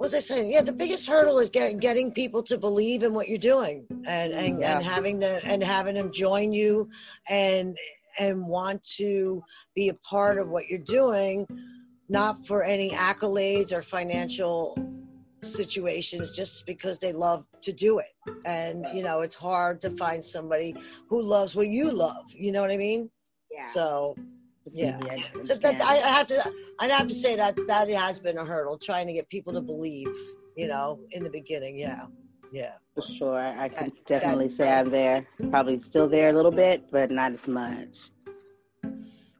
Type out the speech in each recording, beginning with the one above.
was I saying? Yeah, the biggest hurdle is get, getting people to believe in what you're doing and and, Yeah. and having the and having them join you and and want to be a part of what you're doing, not for any accolades or financial situations, just because they love to do it. And you know, it's hard to find somebody who loves what you love. You know what I mean? Yeah. So yeah. I So that. I, I have to, I'd have to say that that has been a hurdle trying to get people to believe, you know, in the beginning. Yeah, yeah. For sure. I can That- definitely that- say I'm there. Probably still there a little bit, but not as much.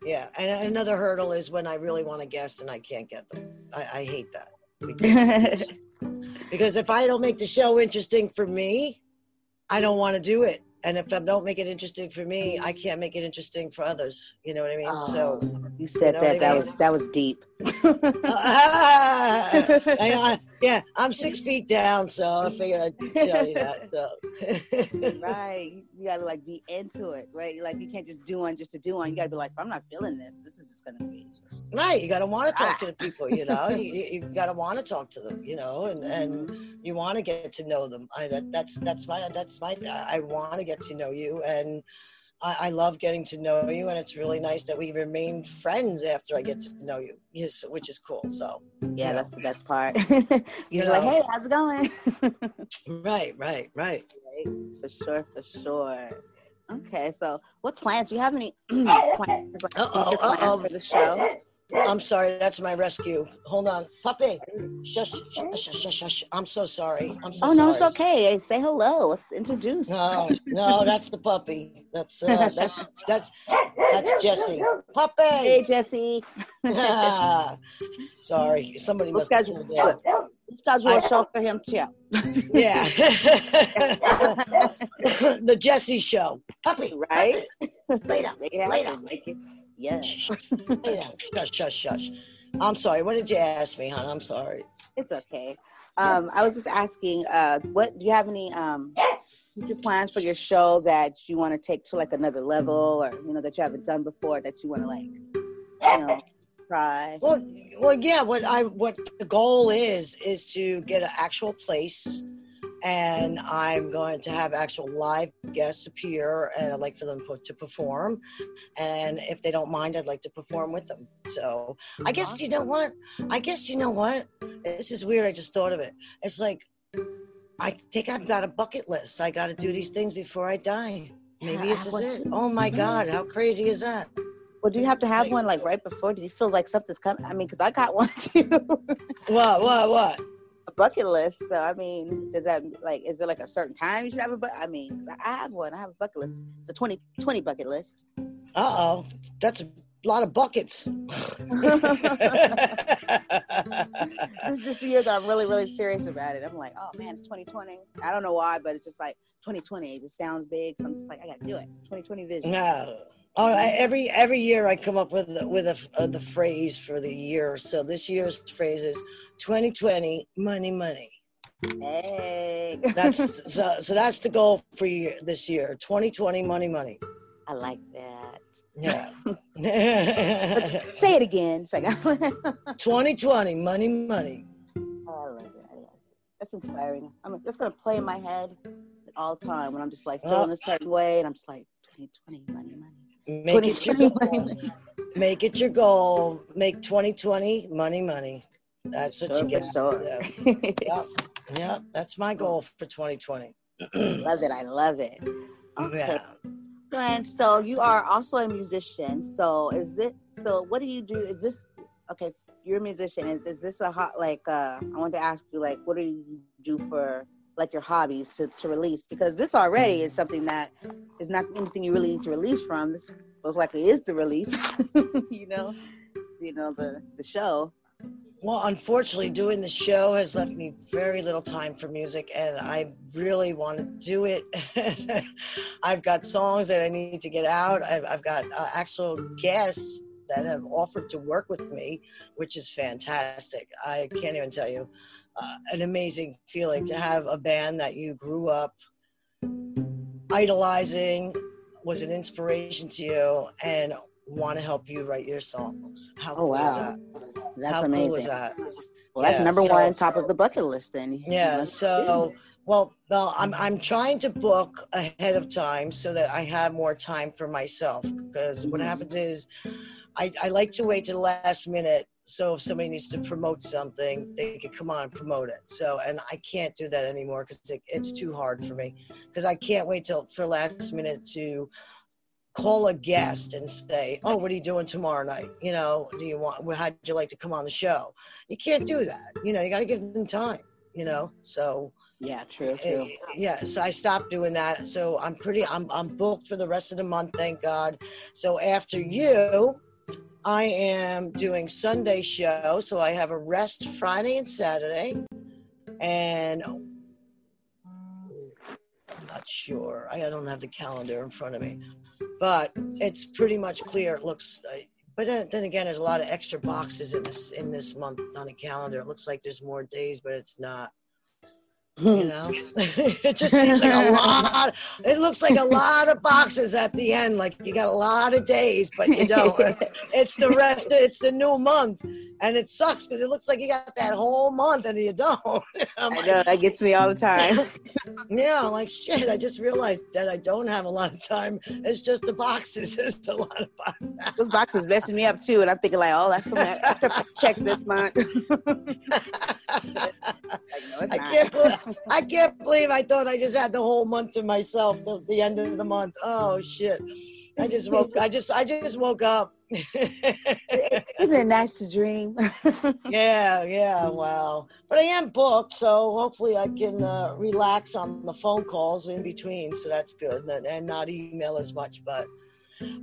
Yeah, and another hurdle is when I really want a guest and I can't get them. I, I hate that because, because if I don't make the show interesting for me, I don't want to do it. And if I don't make it interesting for me, I can't make it interesting for others. You know what I mean? So, oh, you said You know what I that. That mean? was that was deep. I, I- yeah, I'm six feet down, so I figured I'd tell you that. So. right. You gotta like be into it, right? Like you can't just do one just to do one. You gotta be like, I'm not feeling this. This is just gonna be just Right, you got to want to talk to the ah. people, you know. you you, you got to want to talk to them, you know, and and mm-hmm. you want to get to know them. I that, that's that's my that's my I want to get to know you, and I, I love getting to know you, and it's really nice that we remain friends after I get to know you, yes, which is cool. So yeah, that's the best part. You You're like, know. hey, how's it going? right, right, right. Right, for sure, for sure. Okay, so what plans? Do you have any oh, plans, like, plans for the show? I'm sorry, that's my rescue. Hold on, puppy. Shush, shush, shush, shush, shush. I'm so sorry. I'm so sorry. oh sorry. no, it's okay. Say hello. Let's introduce. No, no, that's the puppy. That's uh, that's that's that's Jesse. Puppy. Hey Jesse, Sorry, somebody we'll must have schedule, pulled out. we'll schedule I- a show for him too. Yeah. the Jesse Show. Puppy. Right? puppy. Lay down. Make it Lay happen. down. Make it. Yeah, Shh, Lay down. Shush, shush, shush. I'm sorry. What did you ask me, hon? I'm sorry. it's okay. Um, I was just asking, uh, what do you have any um future plans for your show that you want to take to like another level, or you know that you haven't done before that you want to like, you know, try? Well, well, yeah. What I what the goal is is to get an actual place, and I'm going to have actual live guests appear, and I'd like for them to perform, and if they don't mind, I'd like to perform with them. So I guess you know what? I guess you know what? This is weird. I just thought of it. It's like I think I've got a bucket list. I got to do these things before I die. Maybe Yeah, this is it. Oh my mm-hmm. God! How crazy is that? Well, do you have to have Like- one like right before? Do you feel like something's coming? I mean, because I got one too, What? What? What? A bucket list. So I mean, does that like is there like a certain time you should have a bucket? I mean, I have one. I have a bucket list. It's a 20, 20 bucket list. Uh oh, that's a lot of buckets. this is just the year that I'm really, really serious about it. I'm like, oh man, it's 2020. I don't know why, but it's just like 2020. It just sounds big. So I'm just like, I gotta do it. 2020 vision. no. Oh, I, every every year I come up with with a, uh, the phrase for the year. So this year's phrase is 2020 money money. Hey, That's so, so that's the goal for year, this year. 2020 money money. I like that. Yeah. Say it again. Oh, 2020 money money. I love it. I love it. That's inspiring. I'm that's gonna play in my head all the time when I'm just like feeling a certain way, and I'm just like 2020 money, money. Make it your goal. money. Make it your goal. Make 2020 money money. That's what Sure, you get. sure. Yeah. Yep. Yep. That's my goal for 2020. love it. I love it. Okay. Yeah. And so you are also a musician. So is it? So what do you do? Is this okay? You're a musician. Is, is this a hot like? uh I want to ask you like, what do you do for like your hobbies to to release? Because this already is something that is not anything you really need to release from. This most likely is the release. you know, you know the the show. Well, unfortunately, doing the show has left me very little time for music, and I really want to do it. I've got songs that I need to get out. I've, I've got uh, actual guests that have offered to work with me, which is fantastic. I can't even tell you. Uh, an amazing feeling to have a band that you grew up idolizing, was an inspiration to you, and want to help you write your songs. How Oh cool is wow, that? that's How amazing. cool is that? Well, that's Yeah, number so- one, top of the bucket list. Then Yeah. So, well, well, I'm I'm trying to book ahead of time so that I have more time for myself. Because what Mhm. happens is, I I like to wait to the last minute. So if somebody needs to promote something, they can come on and promote it. So, and I can't do that anymore because it, it's too hard for me. Because I can't wait till for last minute to call a guest and say, "Oh, what are you doing tomorrow night? You know, do you want? How'd you like to come on the show?" You can't do that. You know, you got to give them time. You know, so yeah, true, eh, true. yeah. So I stopped doing that. So I'm pretty. I'm I'm booked for the rest of the month. Thank God. So after you. I am doing Sunday show, so I have a rest Friday and Saturday, and I'm not sure. I don't have the calendar in front of me, but it's pretty much clear. It looks. Uh, but then, then again, there's a lot of extra boxes in this in this month on the calendar. It looks like there's more days, but it's not. You know, it just seems like a lot. It looks like a lot of boxes at the end. Like you got a lot of days, but you don't. it's the rest. It's the new month, and it sucks because it looks like you got that whole month and you don't. I'm I like, know that gets me all the time. yeah, I'm like shit. I just realized that I don't have a lot of time. It's just the boxes. It's a lot of boxes. Those boxes messing me up too, and I'm thinking like, oh, that's some extra checks this month. Like, no, I can't believe I can't believe I thought I just had the whole month to myself. The, the end of the month. Oh shit! I just woke. I just I just woke up. Isn't it nice to dream? yeah, yeah. Wow. But I am booked, so hopefully I can uh, relax on the phone calls in between. So that's good, and, and not email as much. But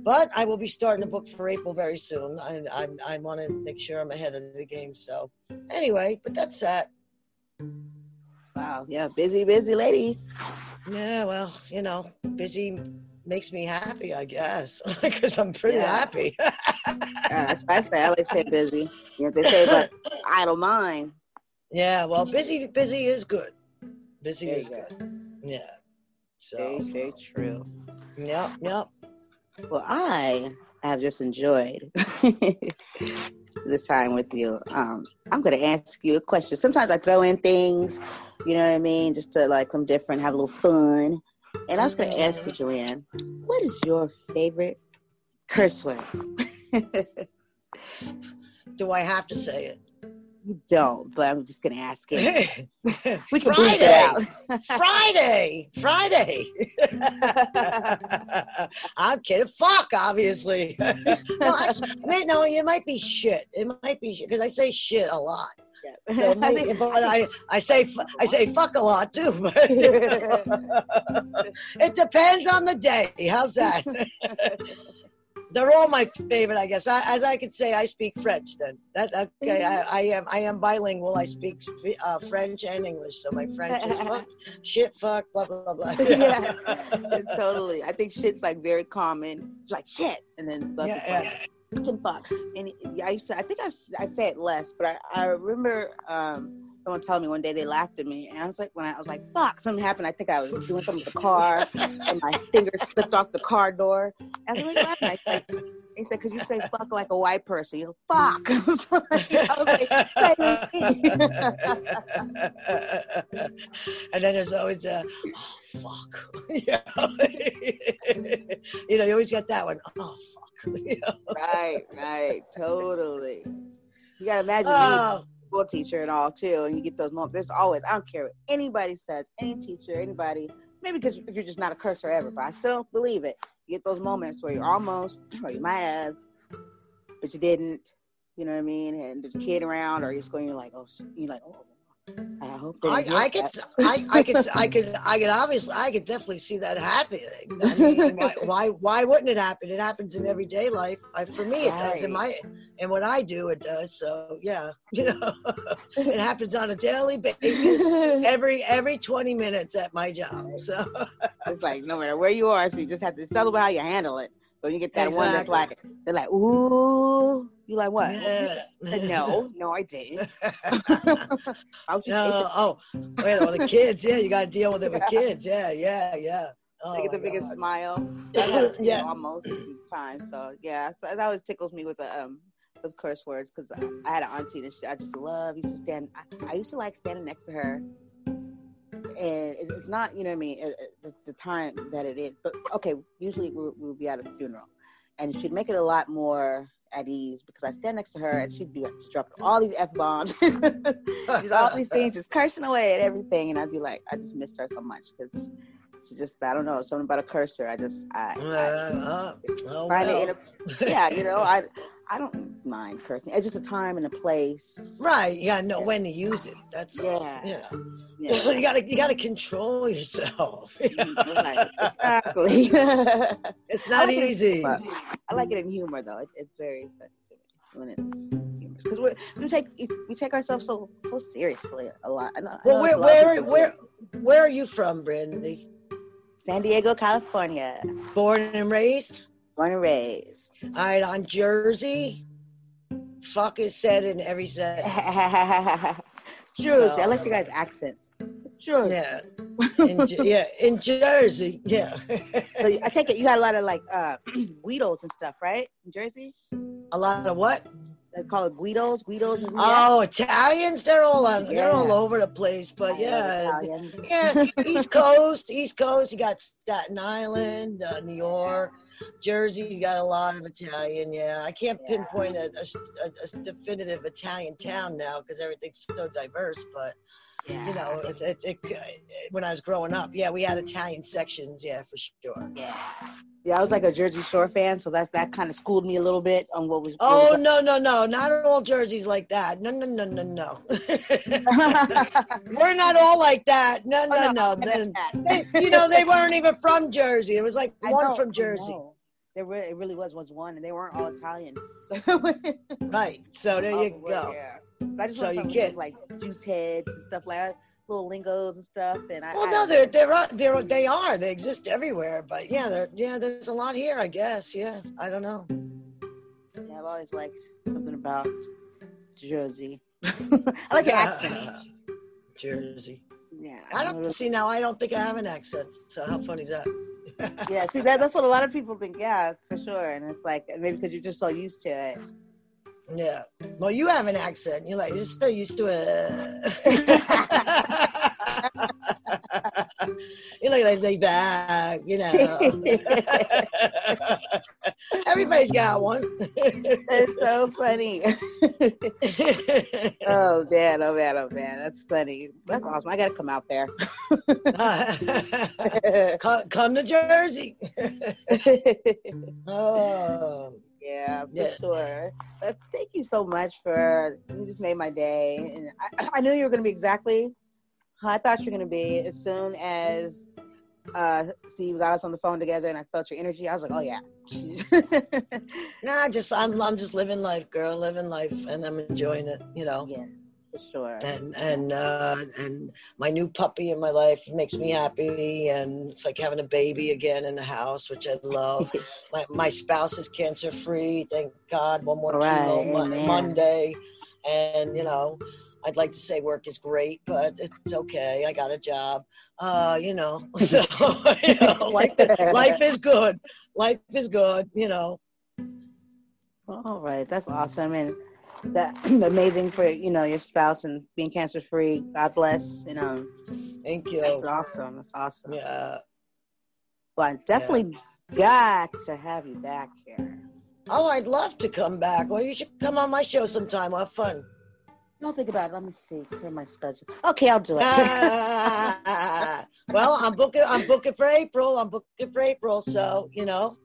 but I will be starting to book for April very soon. I I, I want to make sure I'm ahead of the game. So anyway, but that's that. Wow, yeah, busy, busy lady. Yeah, well, you know, busy makes me happy, I guess, because I'm pretty Yeah. happy. Yeah, that's what I say. I like to say busy. You know, they say, but I don't mind. yeah, well, busy, busy is good. Busy There is go. good. Yeah. So, Very, very true. yep, yep. Well, I have just enjoyed this time with you. Um, I'm going to ask you a question. Sometimes I throw in things, you know what I mean, just to like some different, have a little fun. And I was going to ask you, Joanne, what is your favorite curse word? Do I have to say it? You don't, but I'm just going to ask it. We can bleep it out. Friday. Friday. I'm kidding. Fuck, obviously. no, actually, may- no, it might be shit. It might be because I say shit a lot. So I think- but I, I say I say fuck a lot too. But it depends on the day. How's that? They're all my favorite, I guess. I, as I could say, I speak French. Then that okay. I, I am I am bilingual. I speak uh, French and English. So my French is fuck, shit, fuck, blah blah blah. yeah, totally. I think shit's like very common. It's like shit, and then fuck, Yeah, fuck, yeah. fucking fuck. And I used to, I think I, I say it less, but I, I remember um, someone telling me one day they mm-hmm. laughed at me, and I was like, when I was like, mm-hmm. fuck, something happened. I think I was doing something with the car, and my fingers slipped off the car door. And I was like, I said, he said, could you say fuck like a white person? You're fuck. I was like, I was like, and then there's always the oh fuck. you, know? you know, you always get that one. Oh fuck. You know? right, right, totally. You gotta imagine Oh, school teacher and all too, and you get those moments. There's always, I don't care what anybody says, any teacher, anybody, maybe because if you're just not a cursor ever, but I still don't believe it. You get those moments where you're almost, or you might have, but you didn't. You know what I mean? And there's a kid around, or you're just going, you're like, oh, you're like, oh, I hope I, I could. I, I could, I could, I could obviously, I could definitely see that happening. I mean, why, why, why wouldn't it happen? It happens in everyday life. I, for me, it does. In my, and what I do, it does. So yeah, you know, it happens on a daily basis, every every twenty minutes at my job. So it's like no matter where you are, so you just have to them how you handle it. But you get that one that's like, they're like, ooh, you like what? yeah. No, no, I didn't. I was just no, oh, wait, oh, the kids. Yeah, you got to deal with it with kids. Yeah, yeah, yeah. Oh, they get the biggest God. smile. That happens, you Yeah. know, almost time. So yeah, so that always tickles me with the um with curse words because I, I had an auntie she, I just love. Used to stand. I, I used to like standing next to her, and it's not you know what I mean the, the time that it is. But okay, usually we we would be at a funeral, and she'd make it a lot more at ease because I stand next to her and she'd be like, she'd all these f bombs, just all these things, just cursing away at everything, and I'd be like, I just missed her so much because she just I don't know something about a cursor. I just I, Uh, I uh, oh, find well. it yeah, you know I I don't mind cursing. It's just a time and a place. Right, you gotta know when to use it. That's all. Yeah. You know, Yeah. you gotta you gotta control yourself. Mm, right, exactly. It's I not like easy. humor. I like it in humor though. It, it's very funny when it's humorous because we we take we take ourselves so so seriously a lot. I know, I Well, know where where where where are you from, Brandy? San Diego, California, Born and raised? Born and raised. All right, on Jersey. Fuck is said in every sentence. Jersey. I like your guys' accent. Jersey. Yeah, in, yeah, in Jersey. Yeah, So I take it you had a lot of like uh Guidos and stuff, right? In Jersey? a lot of what? They call it Guidos, Guidos Oh, Italians. They're all on. They're all over the place. But yeah, yeah, East Coast, East Coast. You got Staten Island, uh, New York, Jersey's got a lot of Italian. Yeah, I can't Yeah. pinpoint a, a- a- a definitive Italian town now because everything's so diverse. But Yeah. you know, it, it, it, when I was growing up, yeah, we had Italian sections. Yeah, for sure. Yeah. Yeah, I was like a Jersey Shore fan, so that that kind of schooled me a little bit on what was. what Oh was no, no, no! Not all jerseys like that. No, no, no, no, no. We're not all like that. No, no, Oh, no. Then, they, you know, they weren't even from Jersey. It was like one know, from Jersey. There really, it really was was one, and they weren't all Italian. Right. So there you Oh, go. yeah. But I just So you something like juice heads and stuff like that, little lingos and stuff. And I, Well, I, no, they're they're uh, they're they are. They exist everywhere. But yeah, they're yeah. There's a lot here, I guess. Yeah, I don't know. yeah, I've always liked something about Jersey. I like your accent. Jersey. Yeah, I don't see now. I don't think I have an accent. So how funny is that? Yeah, see that that's what a lot of people think. Yeah, for sure. And it's like maybe because you're just so used to it. Yeah. Well, you have an accent. You're like you're still used to it. you're like like lay back, you know. Everybody's got one. That's so funny. oh man, oh man, oh man. That's funny. That's awesome. I gotta come out there. come, come to Jersey. oh, yeah, for Yeah. sure. Uh, thank you so much for you just made my day. And I, I knew you were gonna be exactly how I thought you were gonna be as soon as uh Steve got us on the phone together and I felt your energy. I was like, oh yeah. nah, just I'm I'm just living life, girl, living life, and I'm enjoying it. You know. yeah, sure. and and uh, and my new puppy in my life makes me happy, and it's like having a baby again in the house, which I love. my my spouse is cancer free, thank God. One more Right, chemo. Monday, and you know, I'd like to say work is great, but it's okay. I got a job, uh, you know. So you know, life life is good. Life is good, you know. All right, that's awesome, and that amazing for you know your spouse and being cancer free. God bless, you know. Thank you. That's awesome. That's awesome. Yeah. Well, I definitely got to have you back here. Oh, I'd love to come back. Well, you should come on my show sometime. We'll have fun. Don't think about it. Let me see. Clear my schedule. Okay, I'll do it. Ah, well, I'm booking. I'm booking for April. I'm booking for April. So you know,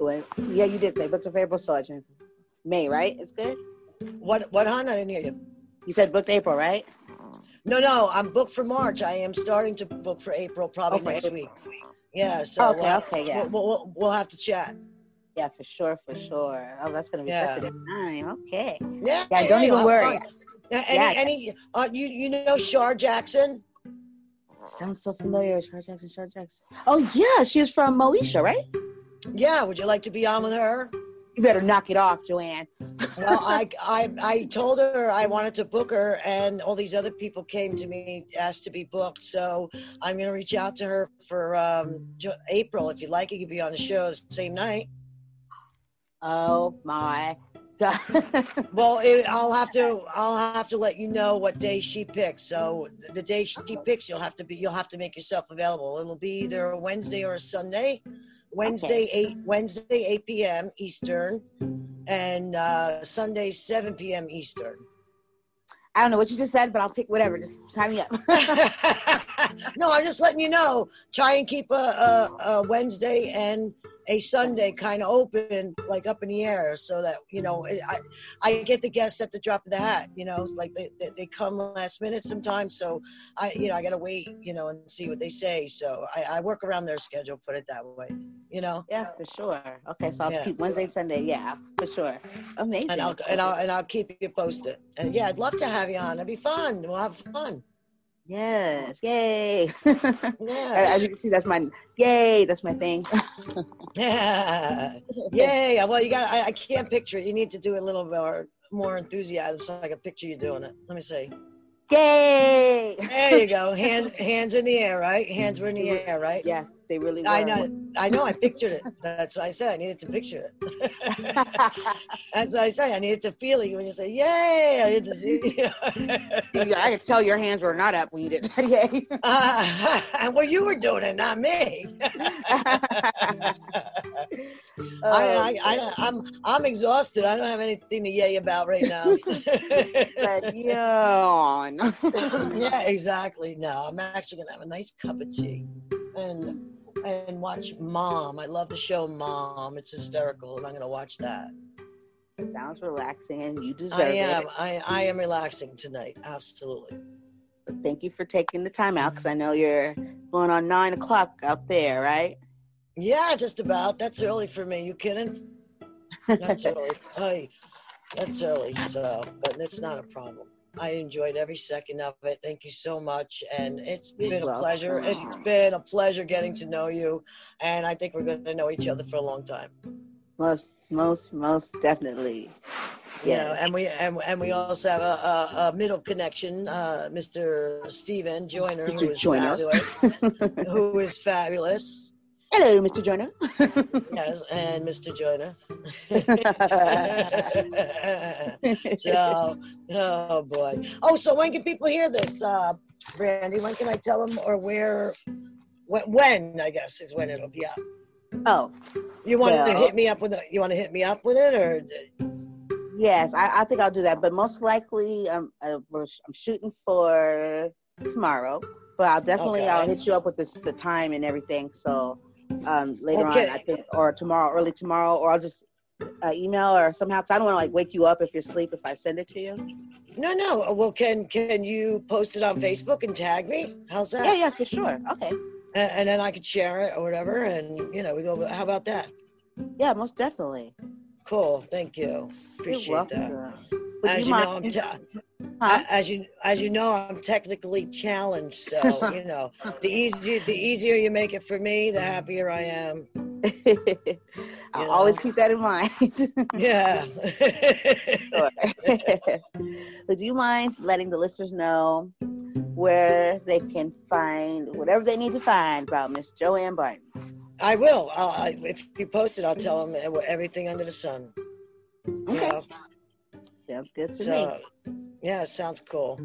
Wait, yeah, you did say booked a April Sergeant. May, right? It's good. What? What, hon? I didn't hear you. You said booked April, right? No, no, I'm booked for March. I am starting to book for April, probably Okay. next week. Yeah, so Okay, uh, okay, yeah. We'll, we'll, we'll have to chat. Yeah, for sure, for sure. Oh, that's gonna be Yeah. such a good time. Okay. Yeah, Yeah, don't yeah, even worry. Any, Yeah. any, uh, you you know Shar Jackson? Sounds so familiar. Shar Jackson, Shar Jackson. Oh yeah, she was from Moesha, right? Yeah, would you like to be on with her? You better knock it off, Joanne. Well, I, I I told her I wanted to book her, and all these other people came to me asked to be booked. So I'm gonna reach out to her for um, April. If you'd like, you could be on the show same night. Oh my god. Well, it, I'll have to I'll have to let you know what day she picks. So the day she picks, you'll have to be you'll have to make yourself available. It'll be either a Wednesday or a Sunday. Wednesday eight Wednesday eight p.m. Eastern, and uh, Sunday seven p.m. Eastern. I don't know what you just said, but I'll pick whatever. Just sign me up. no, I'm just letting you know. Try and keep a, a, a Wednesday and a Sunday kind of open, like up in the air, so that you know mm-hmm. I I get the guests at the drop of the hat. You know, like they, they, they come last minute sometimes, so I you know I gotta wait, you know, and see what they say. So I, I work around their schedule, put it that way. You know. yeah, for sure. Okay, so I'll Yeah. keep Wednesday, Sunday. Yeah, for sure. Amazing. And I'll and I'll and I'll keep you posted. And yeah, I'd love to have you on. It'd be fun. We'll have fun. Yes, yay. Yeah. As you can see, that's my yay. That's my thing. Yeah. Yay. Well, you got, I, I can't picture it. You need to do a little more, more enthusiasm so I can picture you doing it. Let me see. Yay. There you go. Hands, hands in the air, right? Hands were in the air, right? Yes, they really were. I know. I know. I pictured it. That's what I said. I needed to picture it. That's what I say. I needed to feel it when you say, "Yay!" I need to see. I could tell your hands were not up when you did that. Yay. uh, well, you were doing it, not me. Oh, I, I, I, I'm, I'm exhausted. I don't have anything to yay about right now. but yawn. yeah, exactly. No, I'm actually gonna have a nice cup of tea and and watch Mom. I love the show Mom. It's hysterical, and I'm gonna watch that. Sounds relaxing, and you deserve I am. it. I I am relaxing tonight. Absolutely. But thank you for taking the time out because I know you're going on nine o'clock out there, right? Yeah, just about. That's early for me. You kidding? That's early. Hey, that's early. So, but it's not a problem. I enjoyed every second of it. Thank you so much, and it's been a pleasure. It's been a pleasure getting to know you, and I think we're going to know each other for a long time. Most, most, most definitely. you know, and we and, and we also have a, a, a middle connection, uh, Mr. Steven Joyner, who Mr. is Joyner. fabulous, who is fabulous. Hello, Mr. Joyner. Yes, and Mr. Joyner. so, oh boy. Oh, so when can people hear this, uh, Brandy? When can I tell them, or where? When, when I guess is when it'll be up. oh, You want to hit me up with it? You want to hit me up with it, or yes, I, I think I'll do that. But most likely, um, uh, I'm shooting for tomorrow. But I'll definitely, Okay. I'll hit you up with this, the time and everything. So um, later Okay. on, I think, or tomorrow, early tomorrow, or I'll just uh, email or somehow. Cause I don't want to like wake you up if you're asleep if I send it to you. no, no? Well, can can you post it on Facebook and tag me? How's that? Yeah, yeah, for sure. Okay. and, and then I could share it or whatever, and you know, we go. How about that? Yeah, most definitely. Cool. Thank you. Appreciate that. As you you, know, I'm te- Huh? as you as you know, I'm technically challenged. So you know, the easier the easier you make it for me, the happier I am. I'll You always keep that in mind. Yeah. But do you mind letting the listeners know where they can find whatever they need to find about Miss Joanne Barton? I will. I'll, I, if you post it, I'll tell them everything under the sun. You Okay. know? Sounds good to So, me. yeah, sounds cool.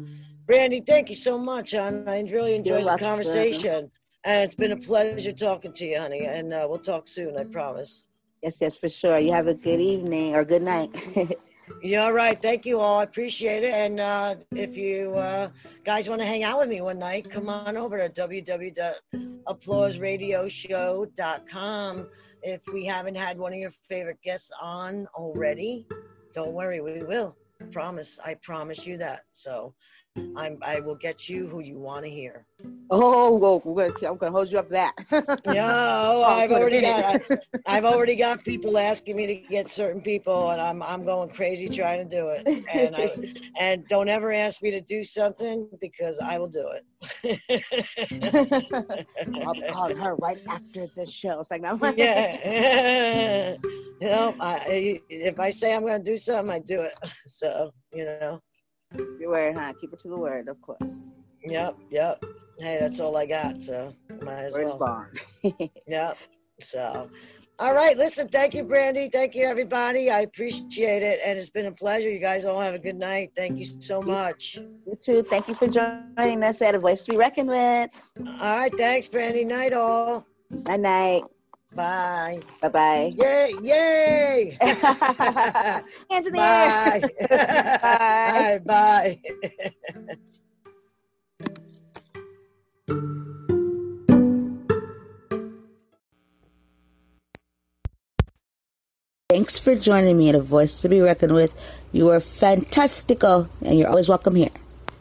Brandy, thank you so much, hon. I really enjoyed the welcome. conversation. And it's been a pleasure talking to you, honey. And uh, we'll talk soon, I promise. Yes, yes, for sure. You have a good evening or good night. You're all right. Thank you all. I appreciate it. And uh, if you uh, guys want to hang out with me one night, come on over to www.applauseradioshow.com. If we haven't had one of your favorite guests on already, don't worry, we will. Promise. I promise you that. So I'm I will get you who you want to hear. Oh, well, I'm gonna hold you up that. No, oh, I've already got I, have already got people asking me to get certain people, and I'm I'm going crazy trying to do it. And I, and don't ever ask me to do something because I will do it. I'll calling her right after the show. It's like no. yeah. You know, I, if I say I'm going to do something, I do it. So you know. Your word, huh? Keep it to the word, of course. Yep, yep. Hey, that's all I got, so might as Word's well. yep. So, all right. Listen, thank you, Brandy. Thank you, everybody. I appreciate it, and it's been a pleasure. You guys all have a good night. Thank you so much. You too. Thank you for joining us at A Voice to Be Reckoned With. All right. Thanks, Brandy. Night, all. Night, night. Bye. Bye bye. Yay, yay. Hands in the bye. air. bye. Bye. Thanks for joining me at A Voice to Be Reckoned With. You are fantastical, and you're always welcome here.